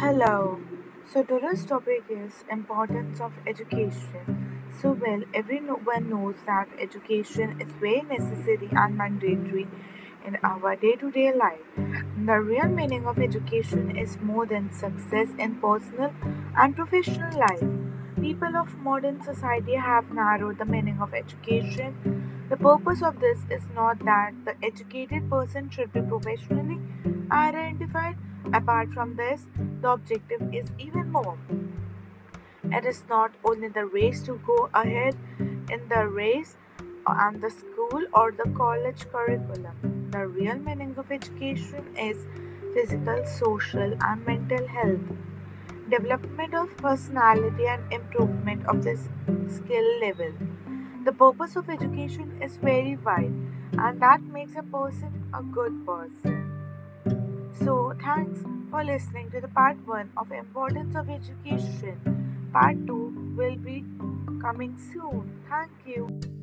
Hello. So today's topic is importance of education. So well, everyone knows that education is very necessary and mandatory in our day-to-day life. The real meaning of education is more than success in personal and professional life. People of modern society have narrowed the meaning of education. The purpose of this is not that the educated person should be professionally identified. Apart from this, the objective is even more. It is not only the race to go ahead in the race and the school or the college curriculum. The real meaning of education is physical, social, and mental health, development of personality, and improvement of the skill level. The purpose of education is very wide, and that makes a person a good person. So, thanks for listening to the part 1 of Importance of Education. Part 2 will be coming soon. Thank you.